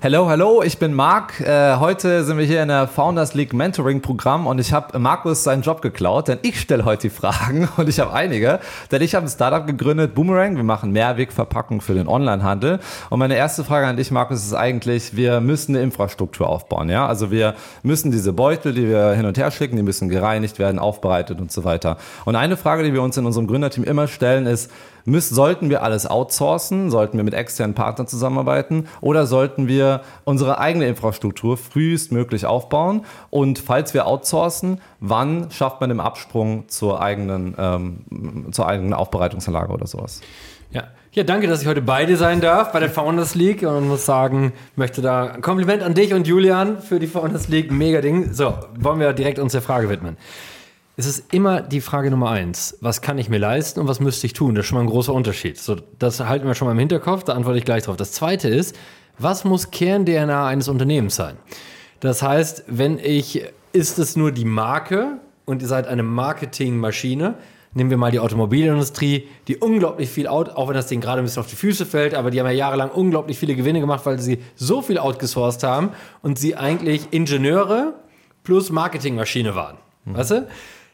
Hallo, hallo, ich bin Marc. Äh, heute sind wir hier in der Founders League Mentoring Programm und ich habe Markus seinen Job geklaut, denn ich stelle heute die Fragen und ich habe einige, denn ich habe ein Startup gegründet, Boomerang. Wir machen Mehrwegverpackung für den Onlinehandel und meine erste Frage an dich, Markus, ist eigentlich, wir müssen eine Infrastruktur aufbauen, ja? Also wir müssen diese Beutel, die wir hin und her schicken, die müssen gereinigt werden, aufbereitet und so weiter. Und eine Frage, die wir uns in unserem Gründerteam immer stellen, ist, Müssen, sollten wir alles outsourcen? Sollten wir mit externen Partnern zusammenarbeiten? Oder sollten wir unsere eigene Infrastruktur frühestmöglich aufbauen? Und falls wir outsourcen, wann schafft man den Absprung zur eigenen, ähm, zur eigenen Aufbereitungsanlage oder sowas? Ja. ja, danke, dass ich heute bei dir sein darf bei der Founders League und muss sagen, möchte da ein Kompliment an dich und Julian für die Founders League. Mega Ding. So, wollen wir direkt uns der Frage widmen es ist immer die Frage Nummer eins. Was kann ich mir leisten und was müsste ich tun? Das ist schon mal ein großer Unterschied. So, das halten wir schon mal im Hinterkopf, da antworte ich gleich drauf. Das zweite ist, was muss Kern-DNA eines Unternehmens sein? Das heißt, wenn ich, ist es nur die Marke und ihr seid eine Marketingmaschine, nehmen wir mal die Automobilindustrie, die unglaublich viel out, auch wenn das Ding gerade ein bisschen auf die Füße fällt, aber die haben ja jahrelang unglaublich viele Gewinne gemacht, weil sie so viel outgesourced haben und sie eigentlich Ingenieure plus Marketingmaschine waren. Mhm. Weißt du?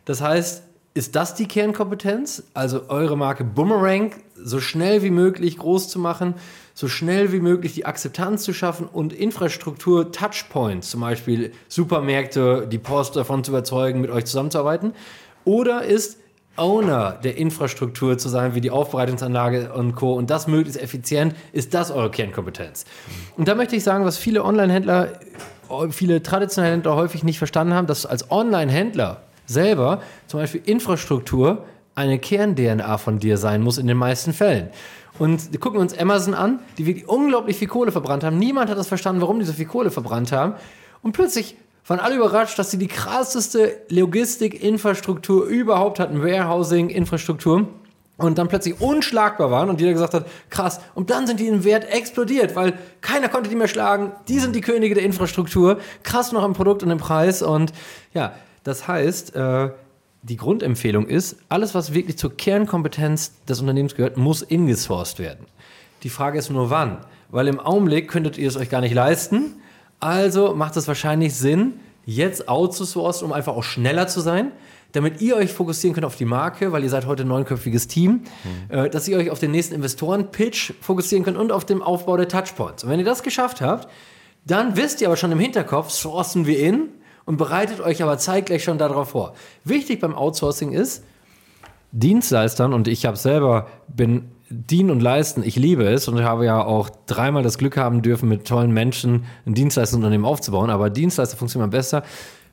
Das heißt, ist das die Kernkompetenz? Also eure Marke Boomerang so schnell wie möglich groß zu machen, so schnell wie möglich die Akzeptanz zu schaffen und Infrastruktur, Touchpoints, zum Beispiel Supermärkte, die Post davon zu überzeugen, mit euch zusammenzuarbeiten? Oder ist Owner der Infrastruktur zu sein, wie die Aufbereitungsanlage und Co. und das möglichst effizient, ist das eure Kernkompetenz. Und da möchte ich sagen, was viele Online-Händler, viele traditionelle Händler häufig nicht verstanden haben, dass als Online-Händler selber, zum Beispiel Infrastruktur, eine Kern-DNA von dir sein muss in den meisten Fällen. Und gucken wir uns Amazon an, die wirklich unglaublich viel Kohle verbrannt haben. Niemand hat das verstanden, warum die so viel Kohle verbrannt haben. Und plötzlich waren alle überrascht, dass sie die krasseste Logistik-Infrastruktur überhaupt hatten, Warehousing-Infrastruktur. Und dann plötzlich unschlagbar waren und jeder gesagt hat, krass. Und dann sind die im Wert explodiert, weil keiner konnte die mehr schlagen. Die sind die Könige der Infrastruktur. Krass noch im Produkt und im Preis. Und ja, das heißt, äh, die Grundempfehlung ist, alles, was wirklich zur Kernkompetenz des Unternehmens gehört, muss ingesourced werden. Die Frage ist nur wann, weil im Augenblick könntet ihr es euch gar nicht leisten. Also macht es wahrscheinlich Sinn, jetzt outzusourcen, um einfach auch schneller zu sein, damit ihr euch fokussieren könnt auf die Marke, weil ihr seid heute ein neunköpfiges Team, mhm. dass ihr euch auf den nächsten Investoren-Pitch fokussieren könnt und auf den Aufbau der Touchpoints. Und wenn ihr das geschafft habt, dann wisst ihr aber schon im Hinterkopf, sourcen wir in, und bereitet euch aber zeitgleich schon darauf vor. Wichtig beim Outsourcing ist, Dienstleistern, und ich habe selber, bin dienen und leisten, ich liebe es und habe ja auch dreimal das Glück haben dürfen, mit tollen Menschen ein Dienstleistungsunternehmen aufzubauen, aber Dienstleister funktionieren besser,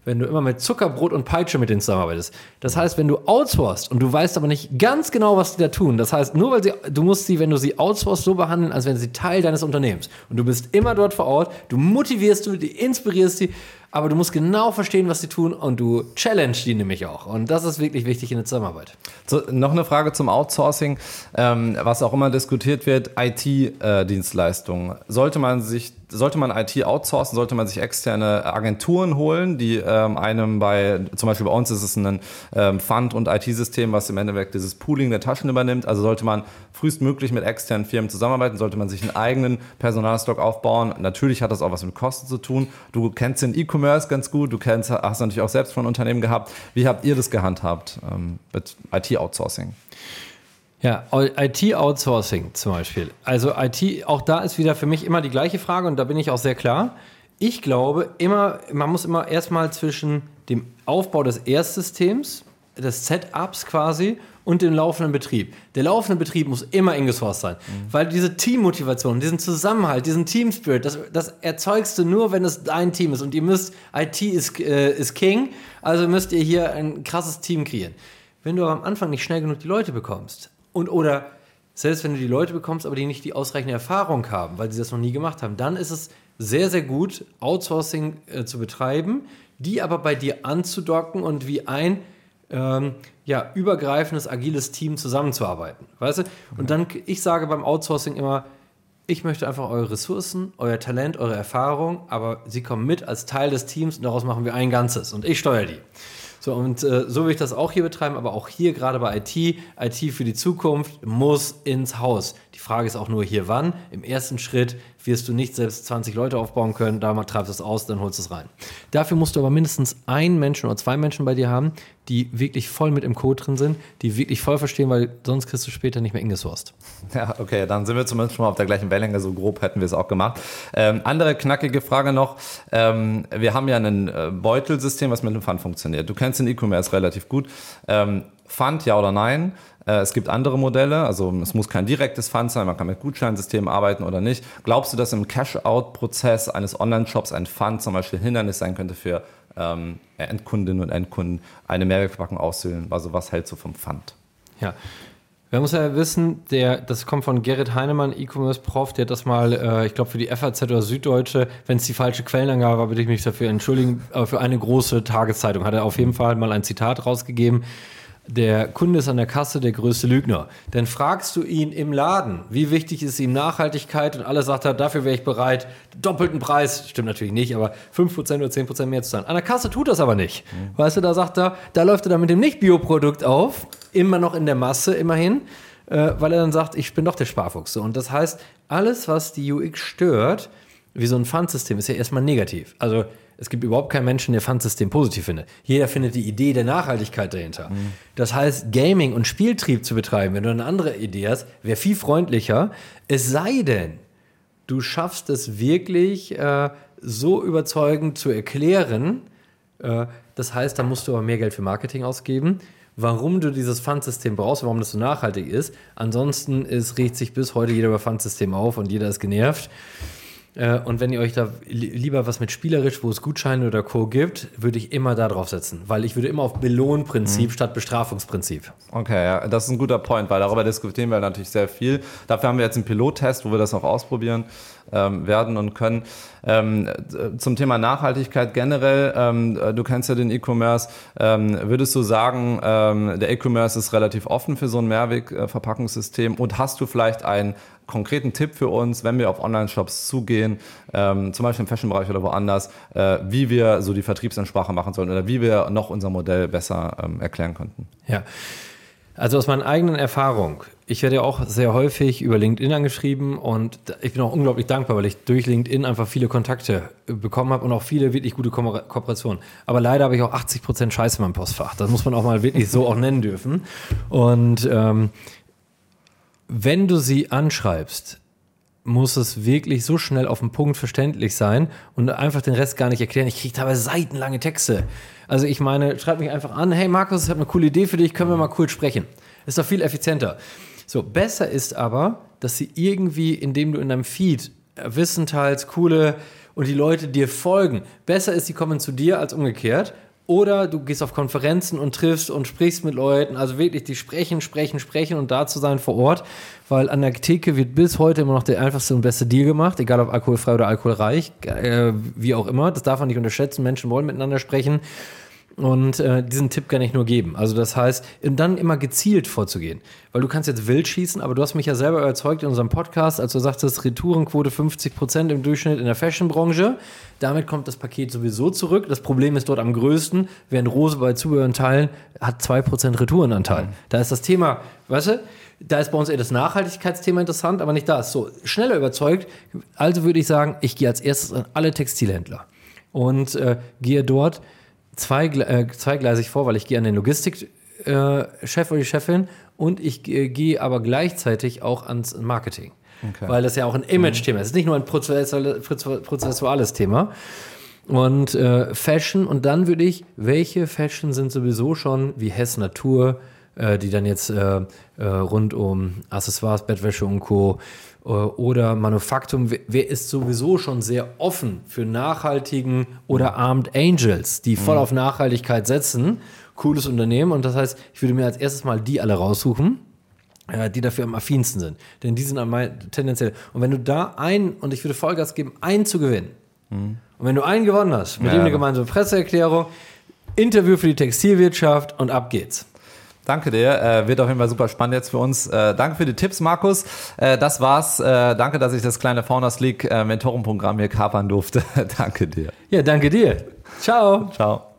wenn du immer mit Zuckerbrot und Peitsche mit denen zusammenarbeitest. Das heißt, wenn du outsourcest und du weißt aber nicht ganz genau, was die da tun, das heißt, nur weil sie, du musst sie, wenn du sie outsourcest, so behandeln, als wären sie Teil deines Unternehmens. Und du bist immer dort vor Ort, du motivierst du, die inspirierst sie, aber du musst genau verstehen, was sie tun und du challenge die nämlich auch. Und das ist wirklich wichtig in der Zusammenarbeit. So, noch eine Frage zum Outsourcing, ähm, was auch immer diskutiert wird, IT-Dienstleistungen. Sollte man sich sollte man IT outsourcen, sollte man sich externe Agenturen holen, die ähm, einem bei, zum Beispiel bei uns ist es ein ähm, Fund- und IT-System, was im Endeffekt dieses Pooling der Taschen übernimmt. Also sollte man frühestmöglich mit externen Firmen zusammenarbeiten, sollte man sich einen eigenen Personalstock aufbauen. Natürlich hat das auch was mit Kosten zu tun. Du kennst den E-Commerce E-Commerce ganz gut. Du kennst, hast natürlich auch selbst von Unternehmen gehabt. Wie habt ihr das gehandhabt ähm, mit IT-Outsourcing? Ja, IT-Outsourcing zum Beispiel. Also IT, auch da ist wieder für mich immer die gleiche Frage und da bin ich auch sehr klar. Ich glaube immer, man muss immer erstmal zwischen dem Aufbau des Erstsystems, des Setups quasi und dem laufenden Betrieb. Der laufende Betrieb muss immer ingesourced sein, mhm. weil diese Teammotivation, diesen Zusammenhalt, diesen Teamspirit, das, das erzeugst du nur, wenn es dein Team ist. Und ihr müsst, IT ist, äh, ist King, also müsst ihr hier ein krasses Team kreieren. Wenn du am Anfang nicht schnell genug die Leute bekommst und oder selbst wenn du die Leute bekommst, aber die nicht die ausreichende Erfahrung haben, weil sie das noch nie gemacht haben, dann ist es sehr, sehr gut, Outsourcing äh, zu betreiben, die aber bei dir anzudocken und wie ein ähm, ja, übergreifendes, agiles Team zusammenzuarbeiten. Weißt du? Und dann, ich sage beim Outsourcing immer, ich möchte einfach eure Ressourcen, euer Talent, eure Erfahrung, aber sie kommen mit als Teil des Teams und daraus machen wir ein Ganzes und ich steuere die. So, und äh, so will ich das auch hier betreiben, aber auch hier gerade bei IT, IT für die Zukunft muss ins Haus. Die Frage ist auch nur hier wann. Im ersten Schritt wirst du nicht selbst 20 Leute aufbauen können. Da mal treibst du es aus, dann holst du es rein. Dafür musst du aber mindestens einen Menschen oder zwei Menschen bei dir haben, die wirklich voll mit im Code drin sind, die wirklich voll verstehen, weil sonst kriegst du später nicht mehr ingesourced. Ja, okay, dann sind wir zumindest schon mal auf der gleichen Wellenlänge. So grob hätten wir es auch gemacht. Ähm, andere knackige Frage noch. Ähm, wir haben ja ein äh, Beutelsystem, was mit dem Fund funktioniert. Du kennst den E-Commerce relativ gut. Ähm, Fund, ja oder nein? Äh, es gibt andere Modelle, also es muss kein direktes Fund sein, man kann mit Gutscheinsystemen arbeiten oder nicht. Glaubst du, dass im Cash-out-Prozess eines Online-Shops ein Fund zum Beispiel Hindernis sein könnte für ähm, Endkundinnen und Endkunden, eine Mehrwertverpackung auszählen? Also was hältst du vom Fund? Ja, man muss ja wissen, der, das kommt von Gerrit Heinemann, E-Commerce-Prof, der hat das mal, äh, ich glaube, für die FAZ oder Süddeutsche, wenn es die falsche Quellenangabe war, würde ich mich dafür entschuldigen, aber für eine große Tageszeitung hat er auf jeden Fall mal ein Zitat rausgegeben der Kunde ist an der Kasse der größte Lügner. Dann fragst du ihn im Laden, wie wichtig ist ihm Nachhaltigkeit und alle sagt er, dafür wäre ich bereit, doppelten Preis, stimmt natürlich nicht, aber 5% oder 10% mehr zu zahlen. An der Kasse tut das aber nicht. Mhm. Weißt du, da sagt er, da läuft er dann mit dem Nicht-Bio-Produkt auf, immer noch in der Masse immerhin, äh, weil er dann sagt, ich bin doch der Sparfuchs. Und das heißt, alles, was die UX stört, wie so ein Pfandsystem, ist ja erstmal negativ. Also es gibt überhaupt keinen Menschen, der Pfandsystem positiv findet. Jeder findet die Idee der Nachhaltigkeit dahinter. Mhm. Das heißt, Gaming und Spieltrieb zu betreiben, wenn du eine andere Idee hast, wäre viel freundlicher. Es sei denn, du schaffst es wirklich äh, so überzeugend zu erklären. Äh, das heißt, da musst du aber mehr Geld für Marketing ausgeben warum du dieses Pfandsystem brauchst, warum das so nachhaltig ist. Ansonsten ist, regt sich bis heute jeder über Pfandsystem auf und jeder ist genervt. Äh, und wenn ihr euch da lieber was mit spielerisch, wo es Gutscheine oder Co. gibt, würde ich immer da drauf setzen. Weil ich würde immer auf Belohnprinzip mhm. statt Bestrafungsprinzip. Okay, ja, das ist ein guter Point, weil darüber diskutieren wir natürlich sehr viel. Dafür haben wir jetzt einen Pilottest, wo wir das auch ausprobieren ähm, werden und können. Ähm, zum Thema Nachhaltigkeit generell, ähm, du kennst ja den E-Commerce, ähm, würdest du sagen, ähm, der E-Commerce ist relativ offen für so ein Mehrwegverpackungssystem und hast du vielleicht einen konkreten Tipp für uns, wenn wir auf Online-Shops zugehen, ähm, zum Beispiel im Fashion-Bereich oder woanders, äh, wie wir so die Vertriebsansprache machen sollen oder wie wir noch unser Modell besser erklären könnten? Ja. Also aus meiner eigenen Erfahrung, ich werde ja auch sehr häufig über LinkedIn angeschrieben und ich bin auch unglaublich dankbar, weil ich durch LinkedIn einfach viele Kontakte bekommen habe und auch viele wirklich gute Ko Kooperationen. Aber leider habe ich auch 80 Prozent Scheiße in meinem Postfach. Das muss man auch mal wirklich so auch nennen dürfen. Und ähm, wenn du sie anschreibst, muss es wirklich so schnell auf den Punkt verständlich sein und einfach den Rest gar nicht erklären. Ich kriege teilweise seitenlange Texte. Also ich meine, schreib mich einfach an, hey Markus, ich habe eine coole Idee für dich, können wir mal cool sprechen. Ist doch viel effizienter. So, besser ist aber, dass sie irgendwie, indem du in deinem Feed Wissen teilst, coole und die Leute dir folgen. Besser ist, sie kommen zu dir als umgekehrt oder du gehst auf Konferenzen und triffst und sprichst mit Leuten, also wirklich die sprechen, sprechen, sprechen und da zu sein vor Ort, weil an der Theke wird bis heute immer noch der einfachste und beste Deal gemacht, egal ob alkoholfrei oder alkoholreich, äh, wie auch immer. Das darf man nicht unterschätzen. Menschen wollen miteinander sprechen. Und äh, diesen Tipp kann ich nur geben. Also das heißt, dann immer gezielt vorzugehen. Weil du kannst jetzt wild schießen, aber du hast mich ja selber überzeugt in unserem Podcast, als du sagtest, Retourenquote 50% im Durchschnitt in der Fashionbranche. Damit kommt das Paket sowieso zurück. Das Problem ist dort am größten, während Rose bei Zubehör und Teilen hat 2% Retourenanteil. Mhm. Da ist das Thema, weißt du, da ist bei uns eher das Nachhaltigkeitsthema interessant, aber nicht das. So, schneller überzeugt. Also würde ich sagen, ich gehe als erstes an alle Textilhändler und äh, gehe dort zwei, äh, zweigleisig vor, weil ich gehe an den Logistikchef äh, oder die Chefin und ich äh, gehe aber gleichzeitig auch ans Marketing. Okay. Weil das ja auch ein Image-Thema ist. Es ist nicht nur ein prozessuales Thema. Und äh, Fashion, und dann würde ich, welche Fashion sind sowieso schon, wie Hess Natur, äh, die dann jetzt äh, äh, rund um Accessoires, Bettwäsche und Co. Äh, oder Manufaktum, wer ist sowieso schon sehr offen für nachhaltigen oder Armed Angels, die voll mhm. auf Nachhaltigkeit setzen. Cooles Unternehmen und das heißt, ich würde mir als erstes mal die alle raussuchen äh, die dafür am affinsten sind. Denn die sind am tendenziell. Und wenn du da einen, und ich würde Vollgas geben, einen zu gewinnen. Mhm. Und wenn du einen gewonnen hast, mit ja, dem eine gemeinsame Presseerklärung, Interview für die Textilwirtschaft und ab geht's. Danke dir. Äh, wird auf jeden Fall super spannend jetzt für uns. Äh, danke für die Tipps, Markus. Äh, das war's. Äh, danke, dass ich das kleine Founders League äh, Mentorenprogramm hier kapern durfte. danke dir. Ja, danke dir. Ciao. Ciao.